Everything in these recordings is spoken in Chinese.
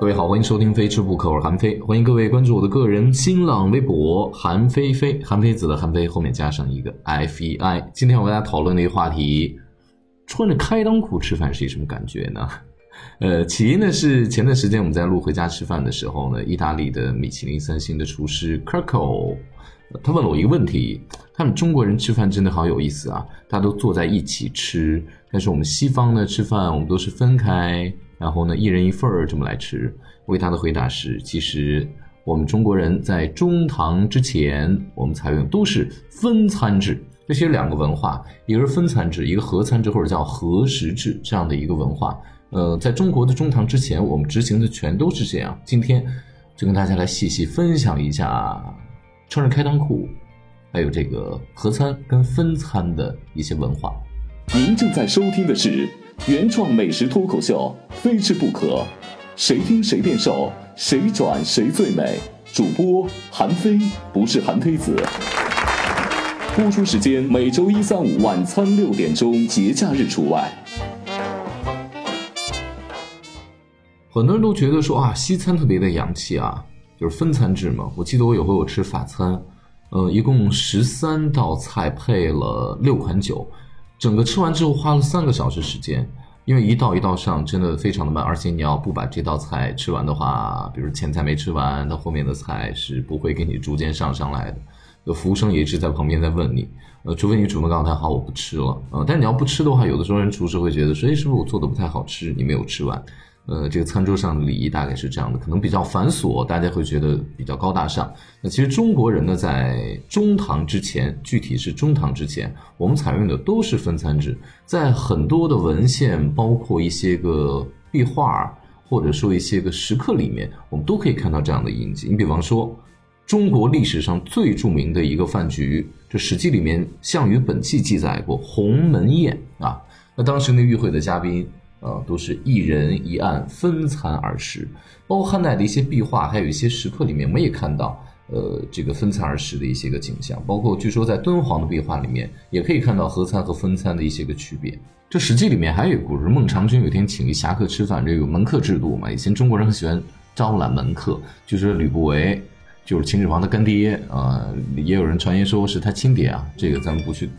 各位好，欢迎收听《非吃不可》，我是韩非，欢迎各位关注我的个人新浪微博韩非非，韩非子的韩非后面加上一个 F E I。今天我跟大家讨论的一个话题，穿着开裆裤吃饭是一什么感觉呢？呃，起因呢是前段时间我们在录回家吃饭的时候呢，意大利的米其林三星的厨师 Kirko，他问了我一个问题：他们中国人吃饭真的好有意思啊，大家都坐在一起吃，但是我们西方呢吃饭我们都是分开。然后呢，一人一份儿这么来吃。我给他的回答是：其实我们中国人在中唐之前，我们采用都是分餐制。这是两个文化，一个是分餐制，一个合餐制或者叫合食制这样的一个文化。呃，在中国的中唐之前，我们执行的全都是这样。今天就跟大家来细细分享一下穿着开裆裤，还有这个合餐跟分餐的一些文化。您正在收听的是。原创美食脱口秀，非吃不可。谁听谁变瘦，谁转谁最美。主播韩非，不是韩非子。播出时间每周一、三、五晚餐六点钟，节假日除外。很多人都觉得说啊，西餐特别的洋气啊，就是分餐制嘛。我记得我有回我吃法餐，呃，一共十三道菜配了六款酒。整个吃完之后花了三个小时时间，因为一道一道上真的非常的慢，而且你要不把这道菜吃完的话，比如前菜没吃完，那后面的菜是不会给你逐渐上上来的。服务生也一直在旁边在问你，呃，除非你主动告诉他好我不吃了，呃，但你要不吃的话，有的时候人厨师会觉得说，哎，是不是我做的不太好吃，你没有吃完。呃，这个餐桌上的礼仪大概是这样的，可能比较繁琐，大家会觉得比较高大上。那其实中国人呢，在中唐之前，具体是中唐之前，我们采用的都是分餐制，在很多的文献，包括一些个壁画，或者说一些个石刻里面，我们都可以看到这样的印记。你比方说，中国历史上最著名的一个饭局，这《史记》里面《项羽本纪》记载过鸿门宴啊，那当时那与会的嘉宾。呃，都是一人一案分餐而食，包括汉代的一些壁画，还有一些石刻里面，我们也看到，呃，这个分餐而食的一些个景象。包括据说在敦煌的壁画里面，也可以看到合餐和分餐的一些个区别。这《史记》里面还有故事，孟尝君有天请一侠客吃饭，这个门客制度嘛，以前中国人很喜欢招揽门客，就是吕不韦就是秦始皇的干爹啊，也有人传言说是他亲爹啊，这个咱们不去，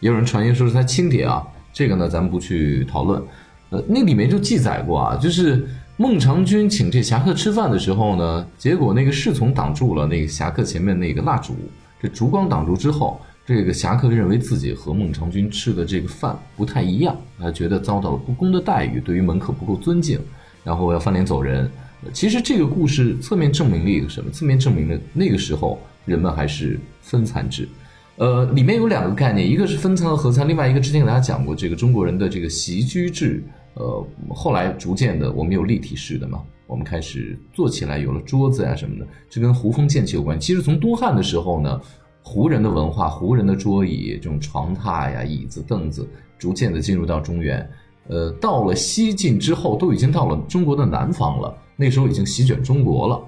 也有人传言说是他亲爹啊。这个呢，咱们不去讨论。呃，那里面就记载过啊，就是孟尝君请这侠客吃饭的时候呢，结果那个侍从挡住了那个侠客前面那个蜡烛，这烛光挡住之后，这个侠客认为自己和孟尝君吃的这个饭不太一样，他觉得遭到了不公的待遇，对于门客不够尊敬，然后要翻脸走人。其实这个故事侧面证明了一个什么？侧面证明了那个时候人们还是分餐制。呃，里面有两个概念，一个是分餐和合餐，另外一个之前给大家讲过这个中国人的这个席居制。呃，后来逐渐的，我们有立体式的嘛，我们开始坐起来有了桌子呀什么的，这跟胡风渐起有关。其实从东汉的时候呢，胡人的文化，胡人的桌椅，这种床榻呀、椅子、凳子，逐渐的进入到中原。呃，到了西晋之后，都已经到了中国的南方了，那时候已经席卷中国了。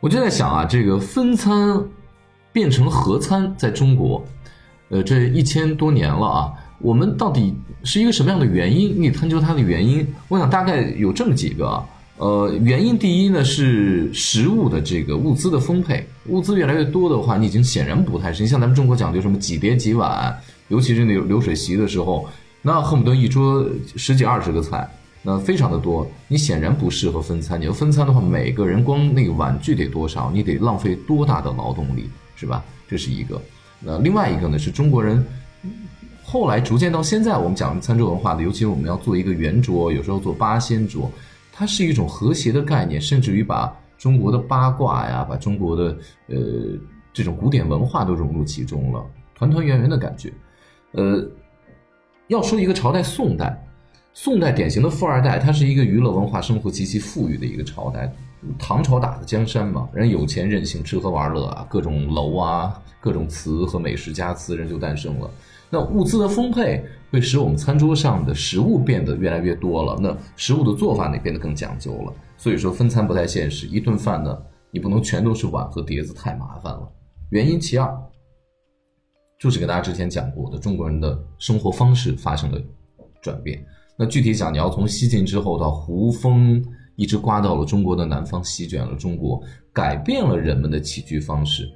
我就在想啊，这个分餐。变成合餐，在中国，呃，这一千多年了啊，我们到底是一个什么样的原因？你探究它的原因，我想大概有这么几个，呃，原因第一呢是食物的这个物资的丰沛，物资越来越多的话，你已经显然不太是。你像咱们中国讲究什么几碟几碗，尤其是那流水席的时候，那恨不得一桌十几二十个菜，那非常的多，你显然不适合分餐。你要分餐的话，每个人光那个碗具得多少，你得浪费多大的劳动力。是吧？这是一个。那另外一个呢？是中国人后来逐渐到现在，我们讲餐桌文化的，尤其是我们要做一个圆桌，有时候做八仙桌，它是一种和谐的概念，甚至于把中国的八卦呀，把中国的呃这种古典文化都融入其中了，团团圆圆的感觉。呃，要说一个朝代，宋代，宋代典型的富二代，他是一个娱乐文化生活极其富裕的一个朝代。唐朝打的江山嘛，人有钱任性，吃喝玩乐啊，各种楼啊，各种词和美食家词，人就诞生了。那物资的丰沛会使我们餐桌上的食物变得越来越多了，那食物的做法呢变得更讲究了。所以说分餐不太现实，一顿饭呢你不能全都是碗和碟子，太麻烦了。原因其二，就是给大家之前讲过的，中国人的生活方式发生了转变。那具体讲，你要从西晋之后到胡风。一直刮到了中国的南方，席卷了中国，改变了人们的起居方式。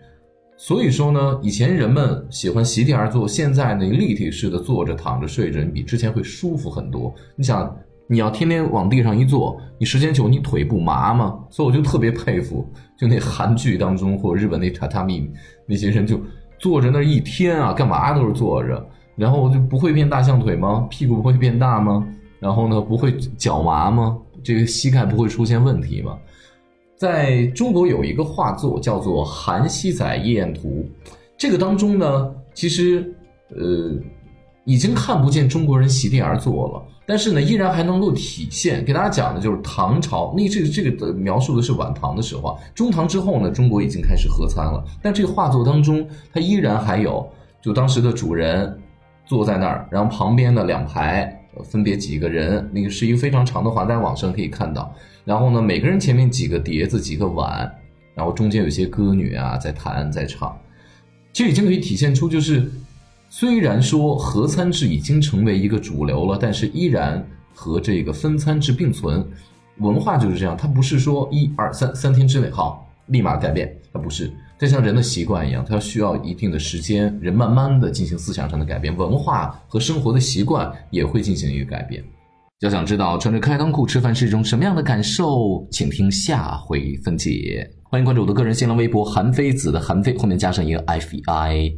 所以说呢，以前人们喜欢席地而坐，现在呢立体式的坐着、躺着、睡着，你比之前会舒服很多。你想，你要天天往地上一坐，你时间久，你腿不麻吗？所以我就特别佩服，就那韩剧当中或日本那榻榻米那些人，就坐着那一天啊，干嘛都是坐着，然后就不会变大象腿吗？屁股不会变大吗？然后呢，不会脚麻吗？这个膝盖不会出现问题吗？在中国有一个画作叫做《韩熙载夜宴图》，这个当中呢，其实呃已经看不见中国人席地而坐了，但是呢，依然还能够体现。给大家讲的就是唐朝，那这个这个的描述的是晚唐的时候啊，中唐之后呢，中国已经开始合餐了，但这个画作当中，它依然还有就当时的主人坐在那儿，然后旁边的两排。分别几个人，那个是一个非常长的画，在网上可以看到。然后呢，每个人前面几个碟子、几个碗，然后中间有些歌女啊在弹在唱。就已经可以体现出，就是虽然说合餐制已经成为一个主流了，但是依然和这个分餐制并存。文化就是这样，它不是说一二三三天之内好立马改变，它不是。就像人的习惯一样，它需要一定的时间，人慢慢的进行思想上的改变，文化和生活的习惯也会进行一个改变。要想知道穿着开裆裤吃饭是一种什么样的感受，请听下回分解。欢迎关注我的个人新浪微博韩非子的韩非，后面加上一个 F I。